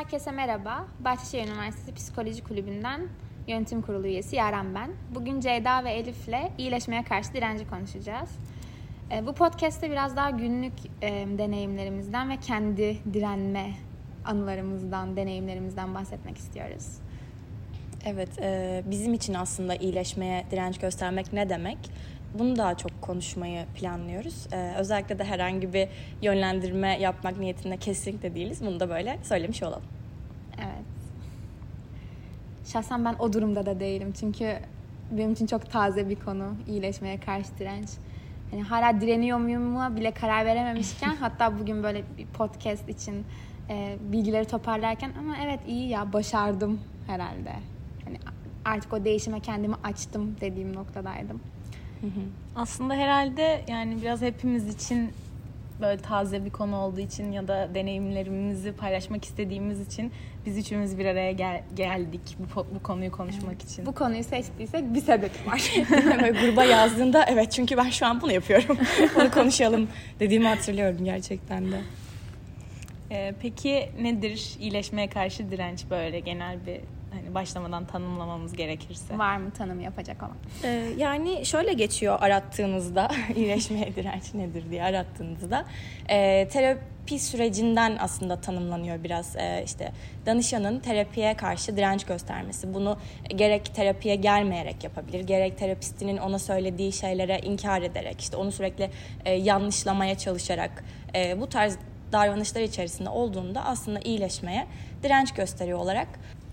Herkese merhaba. Bahçeşehir Üniversitesi Psikoloji Kulübü'nden yönetim kurulu üyesi Yaren ben. Bugün Ceyda ve Elif'le iyileşmeye karşı direnci konuşacağız. E, bu podcast'te biraz daha günlük e, deneyimlerimizden ve kendi direnme anılarımızdan, deneyimlerimizden bahsetmek istiyoruz. Evet, e, bizim için aslında iyileşmeye direnç göstermek ne demek? Bunu daha çok konuşmayı planlıyoruz. Ee, özellikle de herhangi bir yönlendirme yapmak niyetinde kesinlikle değiliz. Bunu da böyle söylemiş olalım. Evet. Şahsen ben o durumda da değilim. Çünkü benim için çok taze bir konu iyileşmeye karşı direnç. Yani hala direniyor muyum bile karar verememişken hatta bugün böyle bir podcast için e, bilgileri toparlarken ama evet iyi ya başardım herhalde. Hani artık o değişime kendimi açtım dediğim noktadaydım. Aslında herhalde yani biraz hepimiz için böyle taze bir konu olduğu için ya da deneyimlerimizi paylaşmak istediğimiz için biz üçümüz bir araya gel- geldik bu, bu konuyu konuşmak evet. için. Bu konuyu seçtiysek bir sebep var. böyle gruba yazdığında evet çünkü ben şu an bunu yapıyorum. bunu konuşalım dediğimi hatırlıyorum gerçekten de. Ee, peki nedir iyileşmeye karşı direnç böyle genel bir hani başlamadan tanımlamamız gerekirse. Var mı tanım yapacak olan? Ee, yani şöyle geçiyor arattığınızda iyileşmeye direnç nedir diye arattığınızda e, terapi sürecinden aslında tanımlanıyor biraz e, işte danışanın terapiye karşı direnç göstermesi. Bunu gerek terapiye gelmeyerek yapabilir, gerek terapistinin ona söylediği şeylere inkar ederek, işte onu sürekli e, yanlışlamaya çalışarak e, bu tarz davranışlar içerisinde olduğunda aslında iyileşmeye direnç gösteriyor olarak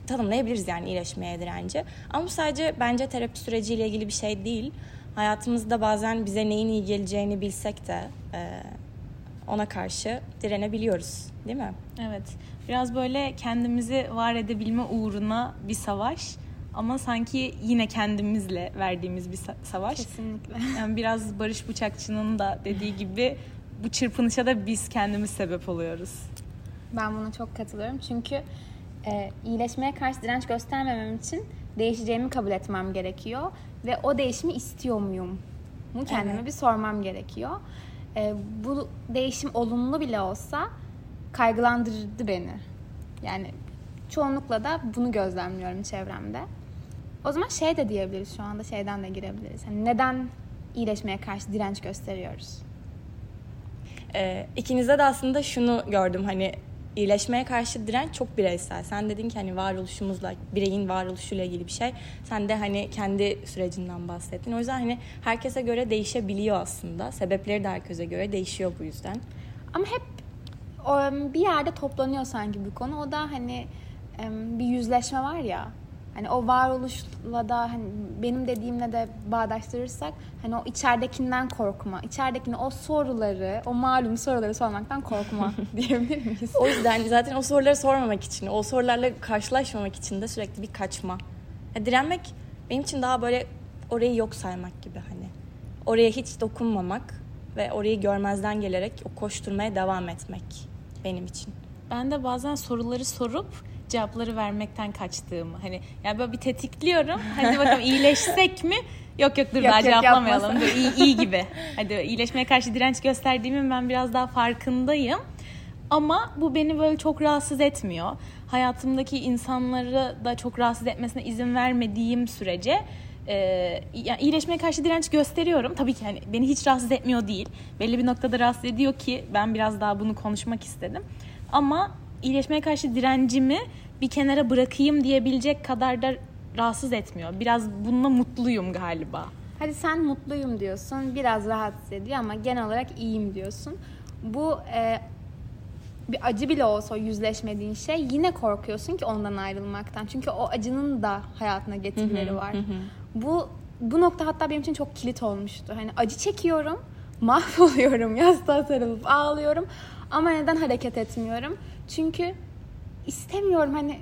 tanımlayabiliriz yani iyileşmeye direnci. Ama bu sadece bence terapi süreciyle ilgili bir şey değil. Hayatımızda bazen bize neyin iyi geleceğini bilsek de e, ona karşı direnebiliyoruz değil mi? Evet. Biraz böyle kendimizi var edebilme uğruna bir savaş ama sanki yine kendimizle verdiğimiz bir savaş. Kesinlikle. Yani biraz Barış Bıçakçı'nın da dediği gibi bu çırpınışa da biz kendimiz sebep oluyoruz. Ben buna çok katılıyorum. Çünkü e, iyileşmeye karşı direnç göstermemem için değişeceğimi kabul etmem gerekiyor. Ve o değişimi istiyor muyum? Mu kendime evet. bir sormam gerekiyor. E, bu değişim olumlu bile olsa kaygılandırdı beni. Yani çoğunlukla da bunu gözlemliyorum çevremde. O zaman şey de diyebiliriz şu anda şeyden de girebiliriz. Hani neden iyileşmeye karşı direnç gösteriyoruz? Ee, ikinizde de aslında şunu gördüm hani iyileşmeye karşı direnç çok bireysel. Sen dedin ki hani varoluşumuzla, bireyin varoluşuyla ilgili bir şey. Sen de hani kendi sürecinden bahsettin. O yüzden hani herkese göre değişebiliyor aslında. Sebepleri de herkese göre değişiyor bu yüzden. Ama hep bir yerde toplanıyor sanki bu konu. O da hani bir yüzleşme var ya. Hani o varoluşla da hani benim dediğimle de bağdaştırırsak hani o içeridekinden korkma, içeridekini o soruları, o malum soruları sormaktan korkma diyebilir miyiz? O yüzden zaten o soruları sormamak için, o sorularla karşılaşmamak için de sürekli bir kaçma. Ya direnmek benim için daha böyle orayı yok saymak gibi hani. Oraya hiç dokunmamak ve orayı görmezden gelerek o koşturmaya devam etmek benim için. Ben de bazen soruları sorup cevapları vermekten kaçtığımı hani yani böyle bir tetikliyorum hadi bakalım iyileşsek mi yok yok dur yok, daha yok, cevaplamayalım dur, iyi, iyi gibi hadi iyileşmeye karşı direnç gösterdiğimin ben biraz daha farkındayım ama bu beni böyle çok rahatsız etmiyor hayatımdaki insanları da çok rahatsız etmesine izin vermediğim sürece e, yani iyileşmeye karşı direnç gösteriyorum. Tabii ki hani beni hiç rahatsız etmiyor değil. Belli bir noktada rahatsız ediyor ki ben biraz daha bunu konuşmak istedim. Ama iyileşmeye karşı direncimi bir kenara bırakayım diyebilecek kadar da rahatsız etmiyor. Biraz bununla mutluyum galiba. Hadi sen mutluyum diyorsun, biraz rahatsız ediyor ama genel olarak iyiyim diyorsun. Bu e, bir acı bile olsa o yüzleşmediğin şey yine korkuyorsun ki ondan ayrılmaktan. Çünkü o acının da hayatına getirileri var. bu bu nokta hatta benim için çok kilit olmuştu. Hani acı çekiyorum, mahvoluyorum, yastığa sarılıp ağlıyorum ama neden hareket etmiyorum? Çünkü istemiyorum hani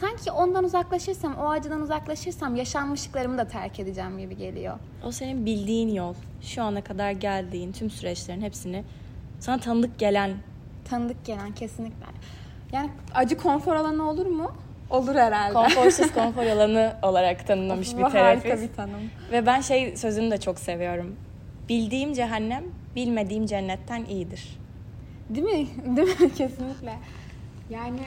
sanki ondan uzaklaşırsam, o acıdan uzaklaşırsam yaşanmışlıklarımı da terk edeceğim gibi geliyor. O senin bildiğin yol. Şu ana kadar geldiğin tüm süreçlerin hepsini sana tanıdık gelen. Tanıdık gelen kesinlikle. Yani acı konfor alanı olur mu? Olur herhalde. Konforsuz konfor alanı olarak tanımlamış bir terapist. Harika bir tanım. Ve ben şey sözünü de çok seviyorum. Bildiğim cehennem bilmediğim cennetten iyidir. Değil mi? Değil mi? Kesinlikle. Yani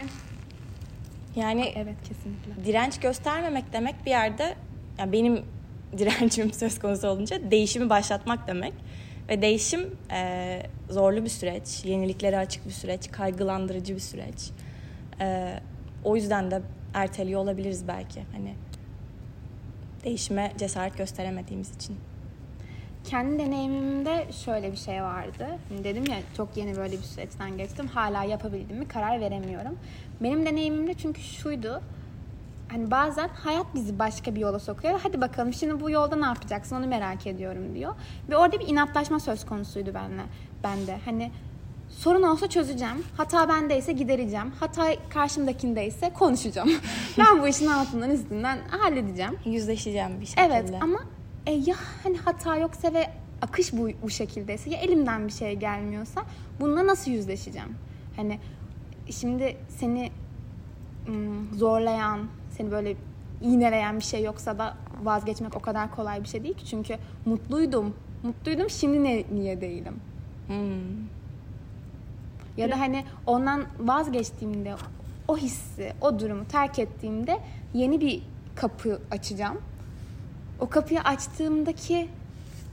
Yani evet kesinlikle. direnç göstermemek demek bir yerde yani benim direncim söz konusu olunca değişimi başlatmak demek. Ve değişim e, zorlu bir süreç, yeniliklere açık bir süreç, kaygılandırıcı bir süreç. E, o yüzden de erteliyor olabiliriz belki. Hani değişime cesaret gösteremediğimiz için. Kendi deneyimimde şöyle bir şey vardı. Hani dedim ya çok yeni böyle bir süreçten geçtim. Hala yapabildim mi karar veremiyorum. Benim deneyimimde çünkü şuydu. Hani bazen hayat bizi başka bir yola sokuyor. Hadi bakalım şimdi bu yolda ne yapacaksın onu merak ediyorum diyor. Ve orada bir inatlaşma söz konusuydu benle. Bende. Hani sorun olsa çözeceğim. Hata bendeyse gidereceğim. Hata karşımdakindeyse konuşacağım. ben bu işin altından üstünden halledeceğim. Yüzleşeceğim bir şekilde. Evet ama e, ya hani hata yoksa ve akış bu, bu şekildeyse ya elimden bir şey gelmiyorsa bununla nasıl yüzleşeceğim? Hani şimdi seni ım, zorlayan, seni böyle iğneleyen bir şey yoksa da vazgeçmek o kadar kolay bir şey değil ki. Çünkü mutluydum. Mutluydum şimdi ne, niye değilim? Hmm. Ya da hani ondan vazgeçtiğimde o hissi, o durumu terk ettiğimde yeni bir kapı açacağım. O kapıyı açtığımdaki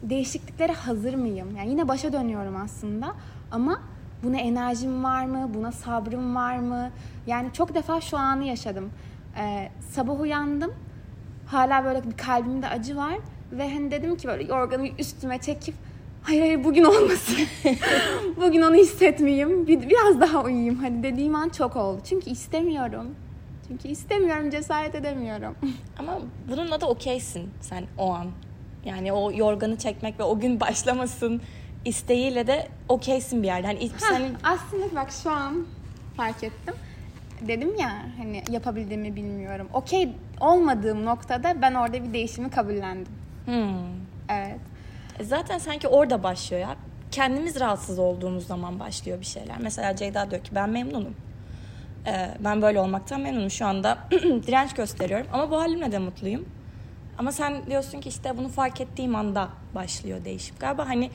değişikliklere hazır mıyım? Yani yine başa dönüyorum aslında ama buna enerjim var mı? Buna sabrım var mı? Yani çok defa şu anı yaşadım. Ee, sabah uyandım. Hala böyle bir kalbimde acı var ve hani dedim ki böyle yorganı üstüme çekip hayır hayır bugün olmasın. bugün onu hissetmeyeyim. Bir, biraz daha uyuyayım. Hani dediğim an çok oldu. Çünkü istemiyorum. Çünkü istemiyorum, cesaret edemiyorum. Ama bununla da okeysin sen o an. Yani o yorganı çekmek ve o gün başlamasın isteğiyle de okeysin bir yerde. Hani Heh, senin aslında bak şu an fark ettim. Dedim ya hani yapabildiğimi bilmiyorum. Okey olmadığım noktada ben orada bir değişimi kabullendim. Hmm. Evet. E Zaten sanki orada başlıyor ya. Kendimiz rahatsız olduğumuz zaman başlıyor bir şeyler. Mesela Ceyda diyor ki ben memnunum. Ee, ben böyle olmaktan memnunum. Şu anda direnç gösteriyorum ama bu halimle de mutluyum. Ama sen diyorsun ki işte bunu fark ettiğim anda başlıyor değişim. Galiba hani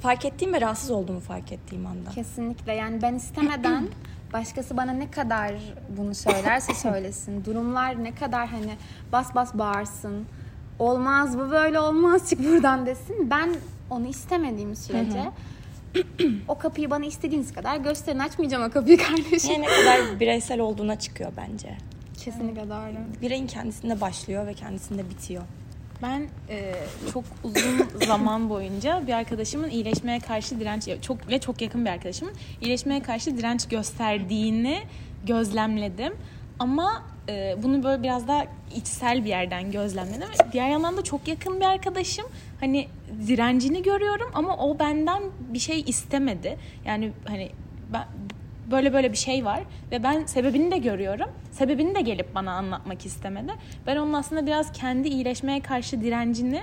fark ettiğim ve rahatsız olduğumu fark ettiğim anda. Kesinlikle yani ben istemeden başkası bana ne kadar bunu söylerse söylesin. Durumlar ne kadar hani bas bas bağırsın. Olmaz bu böyle olmaz çık buradan desin. Ben onu istemediğim sürece o kapıyı bana istediğiniz kadar gösterin açmayacağım o kapıyı kardeşim. Yani ne kadar bireysel olduğuna çıkıyor bence. Kesinlikle doğru. Bireyin kendisinde başlıyor ve kendisinde bitiyor. Ben e, çok uzun zaman boyunca bir arkadaşımın iyileşmeye karşı direnç çok ve çok yakın bir arkadaşımın iyileşmeye karşı direnç gösterdiğini gözlemledim. Ama e, bunu böyle biraz daha içsel bir yerden gözlemledim. Diğer yandan da çok yakın bir arkadaşım. Hani direncini görüyorum ama o benden bir şey istemedi. Yani hani ben böyle böyle bir şey var ve ben sebebini de görüyorum. Sebebini de gelip bana anlatmak istemedi. Ben onun aslında biraz kendi iyileşmeye karşı direncini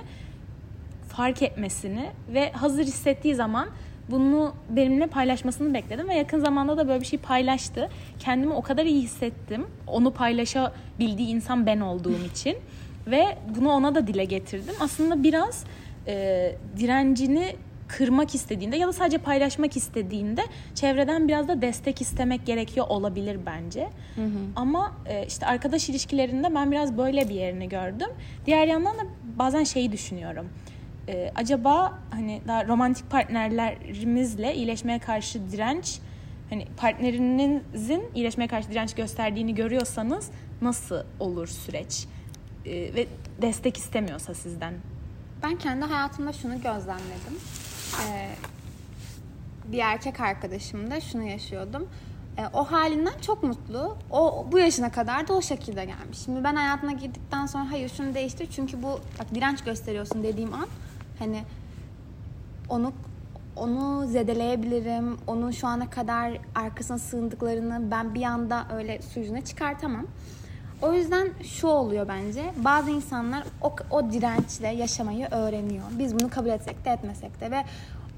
fark etmesini ve hazır hissettiği zaman bunu benimle paylaşmasını bekledim ve yakın zamanda da böyle bir şey paylaştı. Kendimi o kadar iyi hissettim. Onu paylaşabildiği insan ben olduğum için ve bunu ona da dile getirdim. Aslında biraz e, direncini kırmak istediğinde ya da sadece paylaşmak istediğinde çevreden biraz da destek istemek gerekiyor olabilir bence. Hı hı. Ama e, işte arkadaş ilişkilerinde ben biraz böyle bir yerini gördüm. Diğer yandan da bazen şeyi düşünüyorum. E, acaba hani daha romantik partnerlerimizle iyileşmeye karşı direnç hani partnerinizin iyileşmeye karşı direnç gösterdiğini görüyorsanız nasıl olur süreç? E, ve destek istemiyorsa sizden. Ben kendi hayatımda şunu gözlemledim. Ee, bir erkek arkadaşımda şunu yaşıyordum. Ee, o halinden çok mutlu. O bu yaşına kadar da o şekilde gelmiş. Şimdi ben hayatına girdikten sonra hayır şunu değiştir çünkü bu bak direnç gösteriyorsun dediğim an hani onu onu zedeleyebilirim. Onun şu ana kadar arkasına sığındıklarını ben bir anda öyle su yüzüne çıkartamam. O yüzden şu oluyor bence. Bazı insanlar o, o dirençle yaşamayı öğreniyor. Biz bunu kabul etsek de etmesek de ve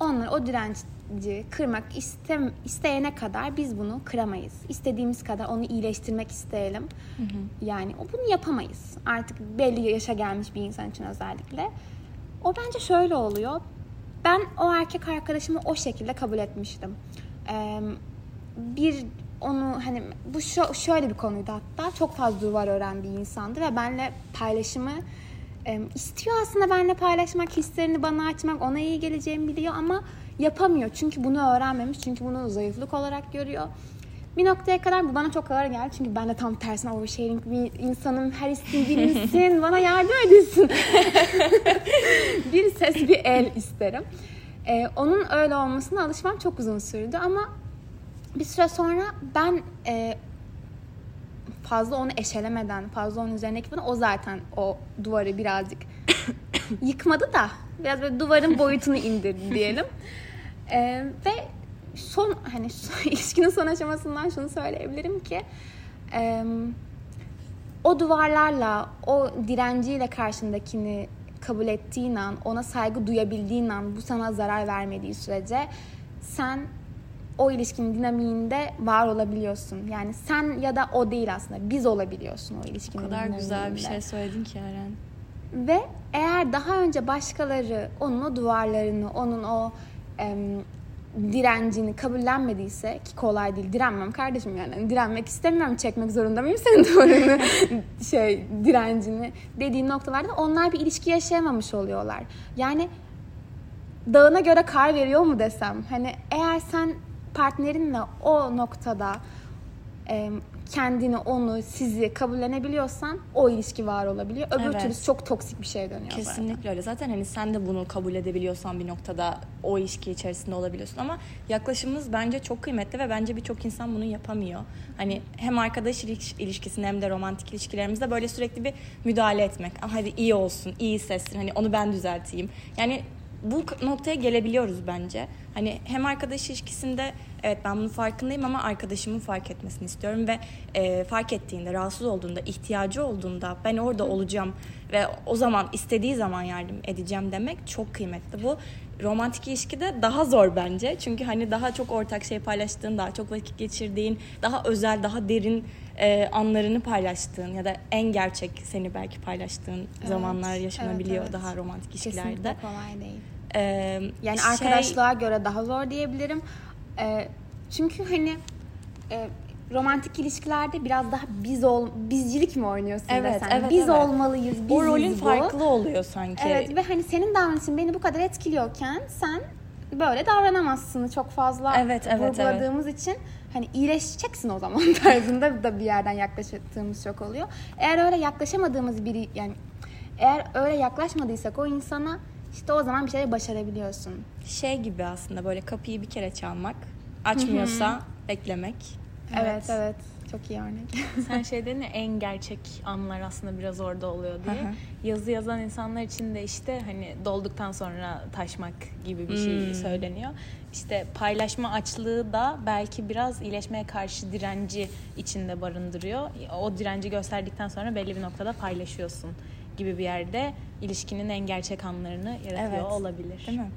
onlar o direnci kırmak istem, isteyene kadar biz bunu kıramayız. İstediğimiz kadar onu iyileştirmek isteyelim. Hı hı. Yani bunu yapamayız. Artık belli yaşa gelmiş bir insan için özellikle. O bence şöyle oluyor. Ben o erkek arkadaşımı o şekilde kabul etmiştim. Ee, bir onu hani bu şö- şöyle bir konuydu hatta çok fazla duvar ören bir insandı ve benle paylaşımı e, istiyor aslında benle paylaşmak, hislerini bana açmak, ona iyi geleceğimi biliyor ama yapamıyor. Çünkü bunu öğrenmemiş, çünkü bunu zayıflık olarak görüyor. Bir noktaya kadar bu bana çok ağır geldi. Çünkü ben de tam tersine oversharing bir insanım. Her isteği bilinsin, bana yardım edilsin. bir ses, bir el isterim. Ee, onun öyle olmasına alışmam çok uzun sürdü ama bir süre sonra ben e, fazla onu eşelemeden, fazla onun üzerine gitmeden o zaten o duvarı birazcık yıkmadı da biraz böyle duvarın boyutunu indirdi diyelim. Ee, ve son hani ilişkinin son aşamasından şunu söyleyebilirim ki e, o duvarlarla, o direnciyle karşındakini kabul ettiğin an, ona saygı duyabildiğin an, bu sana zarar vermediği sürece sen o ilişkinin dinamiğinde var olabiliyorsun. Yani sen ya da o değil aslında. Biz olabiliyorsun o ilişkinin O kadar güzel bir şey söyledin ki Eren. Ve eğer daha önce başkaları onun o duvarlarını, onun o em, direncini kabullenmediyse ki kolay değil direnmem kardeşim yani. Hani direnmek istemiyorum çekmek zorunda mıyım senin duvarını şey direncini dediğin noktalarda onlar bir ilişki yaşayamamış oluyorlar. Yani dağına göre kar veriyor mu desem? Hani eğer sen partnerinle o noktada kendini, onu, sizi kabullenebiliyorsan o ilişki var olabiliyor. Öbür Evet. türlü çok toksik bir şeye dönüyor. Kesinlikle öyle. Zaten hani sen de bunu kabul edebiliyorsan bir noktada o ilişki içerisinde olabiliyorsun ama yaklaşımımız bence çok kıymetli ve bence birçok insan bunu yapamıyor. Hani hem arkadaş iliş- ilişkisinde hem de romantik ilişkilerimizde böyle sürekli bir müdahale etmek. Hadi iyi olsun, iyi hissetsin. Hani onu ben düzelteyim. Yani bu noktaya gelebiliyoruz bence. Hani hem arkadaş ilişkisinde evet ben bunun farkındayım ama arkadaşımın fark etmesini istiyorum ve e, fark ettiğinde, rahatsız olduğunda, ihtiyacı olduğunda ben orada olacağım ve o zaman istediği zaman yardım edeceğim demek çok kıymetli. Bu romantik ilişkide daha zor bence. Çünkü hani daha çok ortak şey paylaştığın, daha çok vakit geçirdiğin, daha özel, daha derin e, anlarını paylaştığın ya da en gerçek seni belki paylaştığın zamanlar yaşanabiliyor evet, evet. daha romantik ilişkilerde. Kesinlikle kolay değil. Ee, Yani şey- arkadaşlığa göre daha zor diyebilirim. Ee, çünkü hani e, romantik ilişkilerde biraz daha biz ol bizcilik mi oynuyorsun Evet, desem? evet, biz evet. olmalıyız, biziz o rolün bu. farklı oluyor sanki. Evet ve hani senin davranışın beni bu kadar etkiliyorken sen böyle davranamazsın çok fazla Evet, evet, vurguladığımız için hani iyileşeceksin o zaman tarzında da bir yerden yaklaştığımız çok oluyor. Eğer öyle yaklaşamadığımız biri yani eğer öyle yaklaşmadıysak o insana işte o zaman bir şeyler başarabiliyorsun. Şey gibi aslında böyle kapıyı bir kere çalmak, açmıyorsa beklemek. Evet evet, çok iyi örnek. Sen şey dedin ya en gerçek anlar aslında biraz orada oluyor diye. Hı. Yazı yazan insanlar için de işte hani dolduktan sonra taşmak gibi bir şey Hmm. söyleniyor. İşte paylaşma açlığı da belki biraz iyileşmeye karşı direnci içinde barındırıyor. O direnci gösterdikten sonra belli bir noktada paylaşıyorsun gibi bir yerde ilişkinin en gerçek anlarını yaratıyor Evet. olabilir. Değil mi?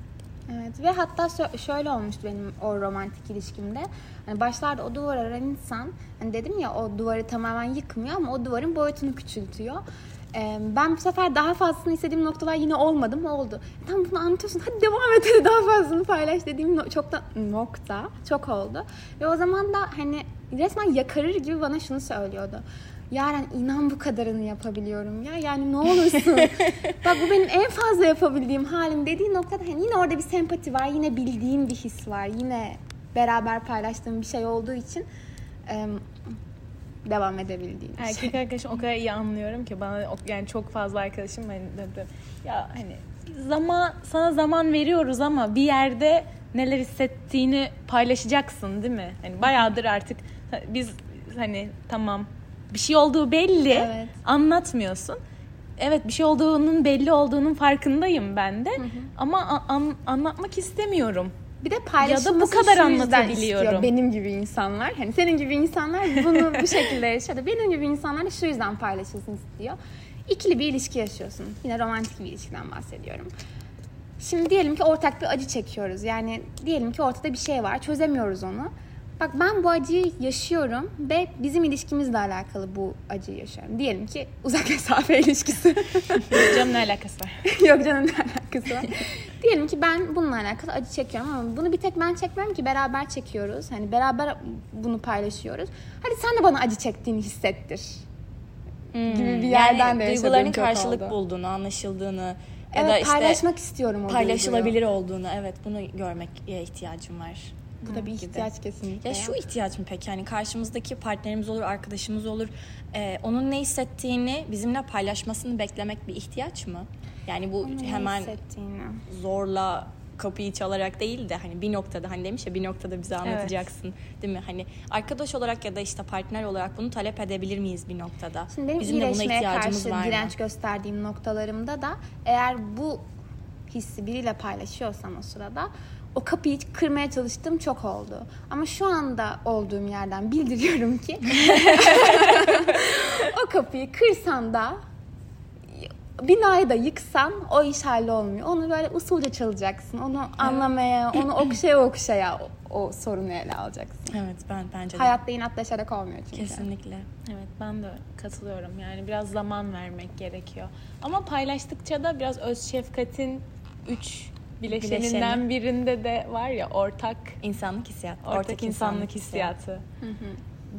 Evet ve hatta şö- şöyle olmuştu benim o romantik ilişkimde. Hani başlarda o duvar ören insan, hani dedim ya o duvarı tamamen yıkmıyor ama o duvarın boyutunu küçültüyor. Ee, ben bu sefer daha fazlasını istediğim noktalar yine olmadı mı oldu. Tam bunu anlatıyorsun hadi devam et hadi daha fazlasını paylaş dediğim no- çok da nokta çok oldu. Ve o zaman da hani resmen yakarır gibi bana şunu söylüyordu. Yaren inan bu kadarını yapabiliyorum ya. Yani ne olursun. Bak bu benim en fazla yapabildiğim halim dediği noktada hani yine orada bir sempati var. Yine bildiğim bir his var. Yine beraber paylaştığım bir şey olduğu için devam edebildiğim bir şey. Erkek arkadaşım o kadar iyi anlıyorum ki bana yani çok fazla arkadaşım hani dedi ya hani zaman sana zaman veriyoruz ama bir yerde neler hissettiğini paylaşacaksın değil mi? Hani bayağıdır artık biz hani tamam bir şey olduğu belli Evet. anlatmıyorsun. Evet bir şey olduğunun belli olduğunun farkındayım ben de ama a- an- anlatmak istemiyorum. Bir de paylaşılması kadar şu yüzden anlatabiliyorum. istiyor benim gibi insanlar. Hani senin gibi insanlar bunu bu şekilde yaşıyor da benim gibi insanlar da şu yüzden paylaşılsın istiyor. İkili bir ilişki yaşıyorsun. Yine romantik bir ilişkiden bahsediyorum. Şimdi diyelim ki ortak bir acı çekiyoruz. Yani diyelim ki ortada bir şey var. Çözemiyoruz onu. Bak ben bu acıyı yaşıyorum ve bizim ilişkimizle alakalı bu acıyı yaşıyorum. Diyelim ki uzak mesafe ilişkisi. Canım ne alakası var? Yok canım ne alakası var. Diyelim ki ben bununla alakalı acı çekiyorum ama bunu bir tek ben çekmiyorum ki beraber çekiyoruz. Hani beraber bunu paylaşıyoruz. Hadi sen de bana acı çektiğini hissettir. Gibi bir yerden yani de duyguların karşılık oldu. bulduğunu, anlaşıldığını ya Evet da işte paylaşmak istiyorum o paylaşılabilir duyguyu. olduğunu evet bunu görmeye ihtiyacım var. Bu da bir ihtiyaç kesinlikle. Ya şu ihtiyaç mı peki? Yani karşımızdaki partnerimiz olur, arkadaşımız olur. Ee, onun ne hissettiğini bizimle paylaşmasını beklemek bir ihtiyaç mı? Yani bu Onun hemen zorla kapıyı çalarak değil de hani bir noktada hani demiş ya bir noktada bize anlatacaksın değil mi? Hani arkadaş olarak ya da işte partner olarak bunu talep edebilir miyiz bir noktada? Şimdi benim Bizim de buna iyileşmeye ihtiyacımız karşı var mı? direnç gösterdiğim noktalarımda da eğer bu hissi biriyle paylaşıyorsam o sırada o kapıyı kırmaya çalıştığım çok oldu. Ama şu anda olduğum yerden bildiriyorum ki o kapıyı kırsan da binayı da yıksan o iş hallolmuyor. Onu böyle usulca çalacaksın. Onu anlamaya, onu okşaya okşaya o, o sorunu ele alacaksın. Evet ben bence de. Hayatta inatlaşarak olmuyor çünkü. Kesinlikle. Evet ben de katılıyorum. Yani biraz zaman vermek gerekiyor. Ama paylaştıkça da biraz öz şefkatin üç bileşeninden Bileşeni. birinde de var ya ortak İnsanlık hissiyatı. ortak, insanlık hissiyatı.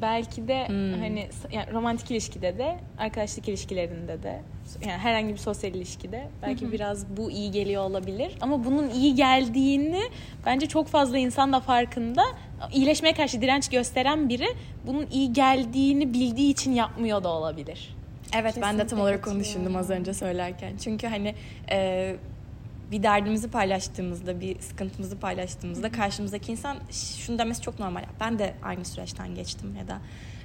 Belki de Hmm. hani yani romantik ilişkide de arkadaşlık ilişkilerinde de yani herhangi bir sosyal ilişkide belki biraz bu iyi geliyor olabilir ama bunun iyi geldiğini bence çok fazla insan da farkında. İyileşmeye karşı direnç gösteren biri bunun iyi geldiğini bildiği için yapmıyor da olabilir. Evet ben de tam Kesinlikle olarak onu düşündüm az önce söylerken. Çünkü hani e, bir derdimizi paylaştığımızda, bir sıkıntımızı paylaştığımızda karşımızdaki insan şunu demesi çok normal. Ben de aynı süreçten geçtim ya da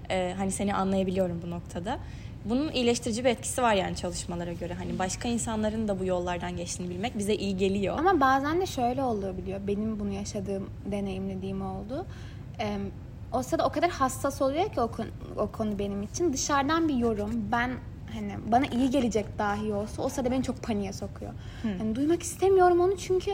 e, hani seni anlayabiliyorum bu noktada. Bunun iyileştirici bir etkisi var yani çalışmalara göre. Hani başka insanların da bu yollardan geçtiğini bilmek bize iyi geliyor. Ama bazen de şöyle olabiliyor. Benim bunu yaşadığım, deneyimlediğim oldu. Ee, o sırada o kadar hassas oluyor ki o konu, o konu benim için. Dışarıdan bir yorum, ben hani bana iyi gelecek dahi olsa o sırada beni çok paniğe sokuyor. Hani duymak istemiyorum onu çünkü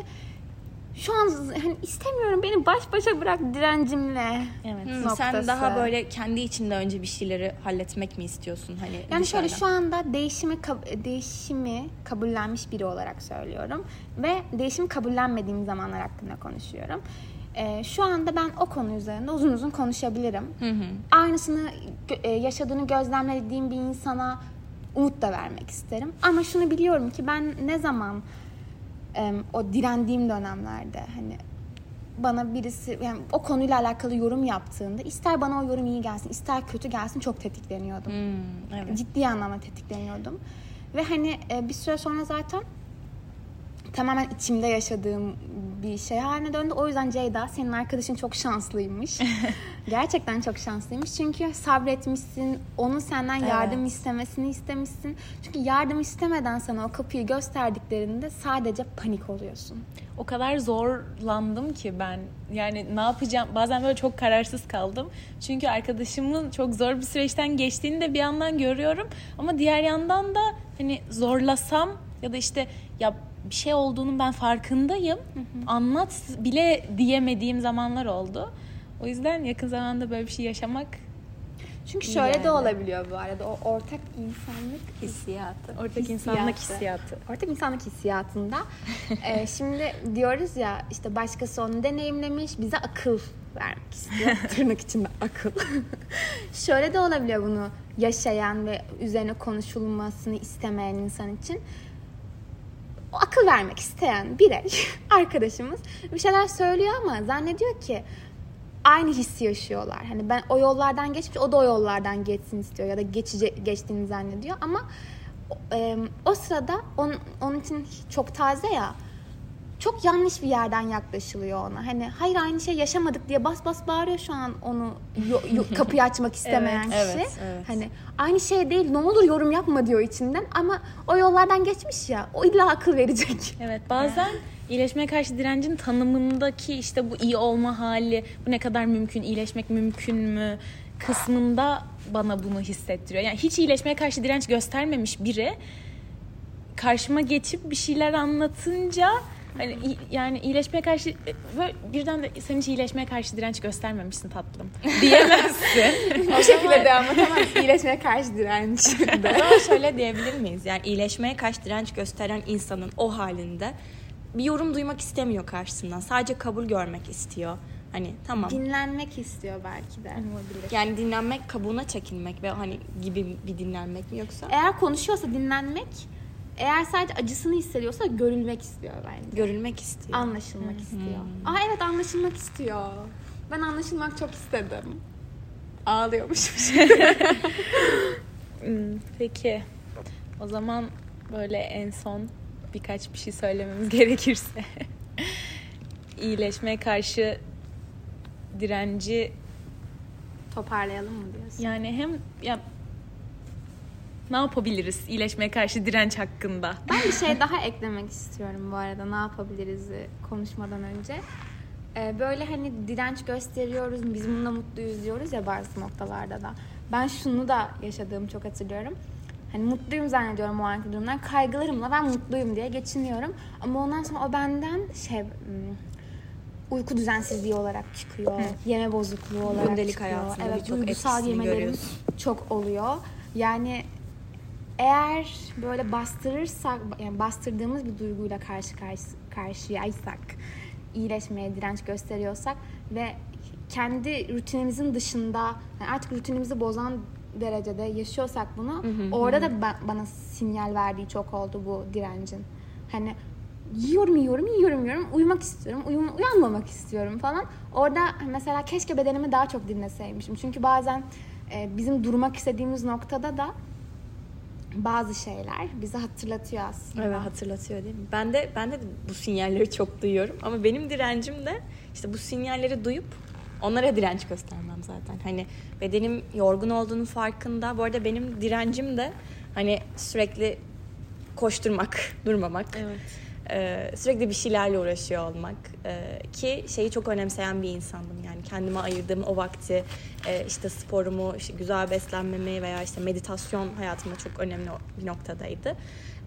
şu an hani istemiyorum beni baş başa bırak direncimle. Evet. Hmm, sen daha böyle kendi içinde önce bir şeyleri halletmek mi istiyorsun hani Yani şöyle dışarıdan? şu anda değişimi kab- değişimi kabullenmiş biri olarak söylüyorum ve değişimi kabullenmediğim zamanlar hakkında konuşuyorum. Ee, şu anda ben o konu üzerinde uzun uzun konuşabilirim. Aynısını gö- e, yaşadığını gözlemlediğim bir insana umut da vermek isterim. Ama şunu biliyorum ki ben ne zaman e, o direndiğim dönemlerde hani bana birisi yani o konuyla alakalı yorum yaptığında ister bana o yorum iyi gelsin ister kötü gelsin çok tetikleniyordum. Hmm, evet. Ciddi anlamda tetikleniyordum. Ve hani e, bir süre sonra zaten tamamen içimde yaşadığım bir şey haline döndü. O yüzden Ceyda senin arkadaşın çok şanslıymış. Gerçekten çok şanslıymış. Çünkü sabretmişsin. Onun senden yardım istemesini istemişsin. Çünkü yardım istemeden sana o kapıyı gösterdiklerinde sadece panik oluyorsun. O kadar zorlandım ki ben. Yani ne yapacağım? Bazen böyle çok kararsız kaldım. Çünkü arkadaşımın çok zor bir süreçten geçtiğini de bir yandan görüyorum. Ama diğer yandan da hani zorlasam ya da işte ya bir şey olduğunun ben farkındayım. Anlat bile diyemediğim zamanlar oldu. O yüzden yakın zamanda böyle bir şey yaşamak Çünkü şöyle de yani. olabiliyor bu arada. O ortak insanlık hissiyatı. ortak insanlık hissiyatı. Ortak insanlık hissiyatında. e, şimdi diyoruz ya işte başkası onu deneyimlemiş bize akıl vermek istiyor. Tırnak içinde akıl. Şöyle de olabiliyor bunu yaşayan ve üzerine konuşulmasını istemeyen insan için. O akıl vermek isteyen birey, arkadaşımız bir şeyler söylüyor ama zannediyor ki aynı hissi yaşıyorlar. Hani ben o yollardan geçmiş, o da o yollardan geçsin istiyor ya da geçice, geçtiğini zannediyor ama e, o sırada onun, onun için çok taze ya çok yanlış bir yerden yaklaşılıyor ona. Hani hayır aynı şey yaşamadık diye bas bas bağırıyor şu an onu yo- yo- kapıyı açmak istemeyen Evet, kişi. evet, evet. Hani aynı şey değil ne olur yorum yapma diyor içinden ama o yollardan geçmiş ya o illa akıl verecek. Evet bazen iyileşmeye karşı direncin tanımındaki işte bu iyi olma hali, bu ne kadar mümkün, iyileşmek mümkün mü kısmında bana bunu hissettiriyor. Yani hiç iyileşmeye karşı direnç göstermemiş biri karşıma geçip bir şeyler anlatınca Hani yani iyileşmeye karşı e, böyle birden de sen hiç iyileşmeye karşı direnç göstermemişsin tatlım diyemezsin. o şekilde devam ama iyileşmeye karşı direnç. O zaman şöyle diyebilir miyiz? Yani iyileşmeye karşı direnç gösteren insanın o halinde bir yorum duymak istemiyor karşısından. Sadece kabul görmek istiyor. Hani tamam. Dinlenmek istiyor belki de. Olabilir. Yani dinlenmek, kabuğuna çekilmek ve hani gibi bir dinlenmek mi yoksa? Eğer konuşuyorsa dinlenmek, eğer sadece acısını hissediyorsa görülmek istiyor bence. Görülmek istiyor. Anlaşılmak istiyor. Aa evet anlaşılmak istiyor. Ben anlaşılmak çok istedim. Ağlıyormuş. Hmm, Peki. O zaman böyle en son birkaç bir şey söylememiz gerekirse. iyileşmeye karşı direnci Toparlayalım mı diyorsun? yani hem ya ne yapabiliriz iyileşmeye karşı direnç hakkında? Ben bir şey daha eklemek istiyorum bu arada ne yapabiliriz konuşmadan önce. Ee, böyle hani direnç gösteriyoruz, biz bununla mutluyuz diyoruz ya bazı noktalarda da. Ben şunu da yaşadığımı çok hatırlıyorum. Hani mutluyum zannediyorum o anki durumdan. Kaygılarımla ben mutluyum diye geçiniyorum. Ama ondan sonra o benden şey hmm, uyku düzensizliği olarak çıkıyor. Yeme bozukluğu olarak Gündelik çıkıyor. evet, birçok duygusal yemelerim görüyorsun. çok oluyor. Yani eğer böyle bastırırsak, yani bastırdığımız bir duyguyla karşı karşı karşıyaysak, iyileşmeye direnç gösteriyorsak ve kendi rutinimizin dışında, yani artık rutinimizi bozan derecede yaşıyorsak bunu, orada da ben- bana sinyal verdiği çok oldu bu direncin. Hani yiyorum yiyorum yiyorum yiyorum uyumak istiyorum uyum, uyanmamak istiyorum falan. Orada mesela keşke bedenimi daha çok dinleseymişim. Çünkü bazen e, bizim durmak istediğimiz noktada da bazı şeyler bizi hatırlatıyor aslında. Evet hatırlatıyor değil mi? Ben de ben de bu sinyalleri çok duyuyorum ama benim direncim de işte bu sinyalleri duyup onlara direnç göstermem zaten. Hani bedenim yorgun olduğunun farkında. Bu arada benim direncim de hani sürekli koşturmak, durmamak. Evet. Ee, sürekli bir şeylerle uğraşıyor olmak Ee, ki şeyi çok önemseyen bir insandım. Yani kendime ayırdığım o vakti e, işte sporumu işte güzel beslenmemi veya işte meditasyon hayatımda çok önemli bir noktadaydı.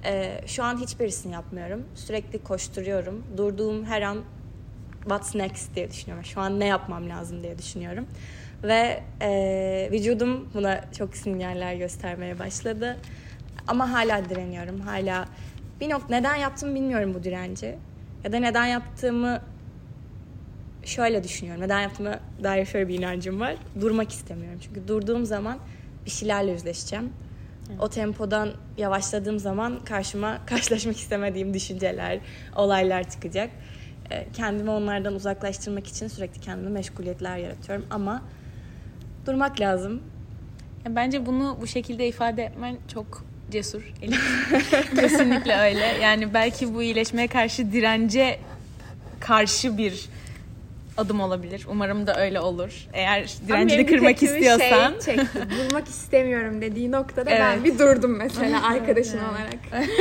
Ee, şu an hiçbirisini yapmıyorum. Sürekli koşturuyorum. Durduğum her an what's next diye düşünüyorum. Şu an ne yapmam lazım diye düşünüyorum. Ve e, vücudum buna çok sinyaller göstermeye başladı. Ama hala direniyorum. Hala bir nokta neden yaptım bilmiyorum bu direnci. Ya da neden yaptığımı şöyle düşünüyorum. Neden yaptığıma dair şöyle bir inancım var. Durmak istemiyorum. Çünkü durduğum zaman bir şeylerle yüzleşeceğim. O tempodan yavaşladığım zaman karşıma karşılaşmak istemediğim düşünceler, olaylar çıkacak. Ee, Kendimi onlardan uzaklaştırmak için sürekli kendime meşguliyetler yaratıyorum ama durmak lazım. Bence bunu bu şekilde ifade etmen çok cesur. Kesinlikle öyle. Yani belki bu iyileşmeye karşı dirence karşı bir adım olabilir. Umarım da öyle olur. Eğer direncini kırmak istiyorsan. Şey çekti. Durmak istemiyorum dediği noktada Evet. ben bir durdum mesela arkadaşın olarak.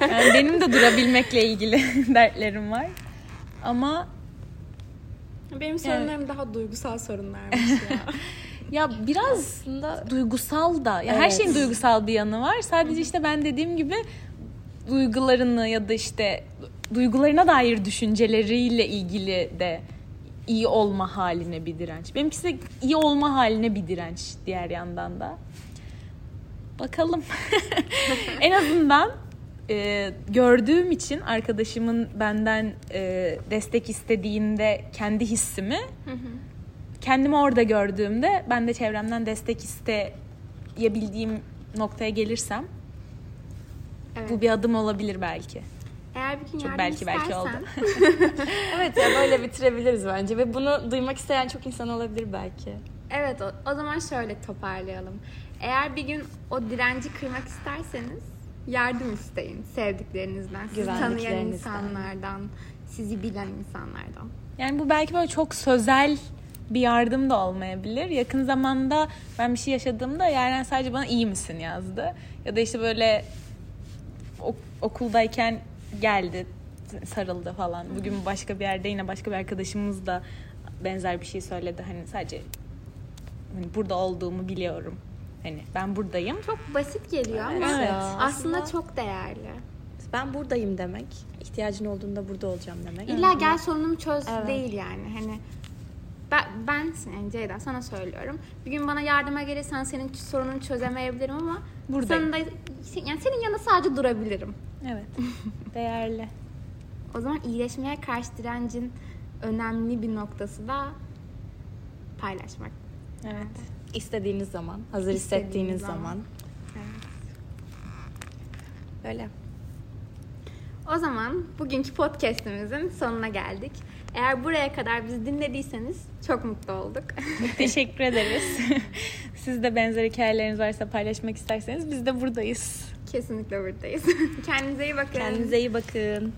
Yani benim de durabilmekle ilgili dertlerim var. Ama Benim sorunlarım daha duygusal sorunlarmış ya. Ya biraz Aslında duygusal da. Ya her Evet. şeyin duygusal bir yanı var. Sadece işte ben dediğim gibi duygularını ya da işte duygularına dair düşünceleriyle ilgili de iyi olma haline bir direnç. Benimkisi de iyi olma haline bir direnç diğer yandan da. Bakalım. en azından e, gördüğüm için arkadaşımın benden e, destek istediğinde kendi hissimi kendimi orada gördüğümde ben de çevremden destek isteyebildiğim noktaya gelirsem Evet. bu bir adım olabilir belki. Eğer bir gün Çok yardım belki belki istersen, oldu. evet ya böyle bitirebiliriz bence ve bunu duymak isteyen çok insan olabilir belki. Evet o, o zaman şöyle toparlayalım. Eğer bir gün o direnci kırmak isterseniz yardım isteyin sevdiklerinizden, sizi tanıyan insanlardan, sizi bilen insanlardan. Yani bu belki böyle çok sözel bir yardım da olmayabilir. Yakın zamanda ben bir şey yaşadığımda Yaren sadece bana iyi misin yazdı. Ya da işte böyle ok- okuldayken geldi sarıldı falan. Bugün başka bir yerde yine başka bir arkadaşımız da benzer bir şey söyledi. Hani sadece hani burada olduğumu biliyorum. Hani ben buradayım. Çok basit geliyor ama Evet. aslında çok değerli. ben buradayım demek. ihtiyacın olduğunda burada olacağım demek. İlla gel sorunumu çöz Evet. değil yani. Hani ben, ben yani Ceyda sana söylüyorum. Bir gün bana yardıma gelirsen senin sorununu çözemeyebilirim ama Buradayım. Senin de, yani senin yanında sadece durabilirim. Evet. Değerli. O zaman iyileşmeye karşı direncin önemli bir noktası da paylaşmak. Evet. İstediğiniz zaman, hazır İstediğiniz hissettiğiniz zaman. zaman. Öyle. O zaman bugünkü podcast'imizin sonuna geldik. Eğer buraya kadar bizi dinlediyseniz çok mutlu olduk. Teşekkür ederiz. Siz de benzer hikayeleriniz varsa paylaşmak isterseniz biz de buradayız. Kesinlikle buradayız. Kendinize iyi bakın. Kendinize iyi bakın.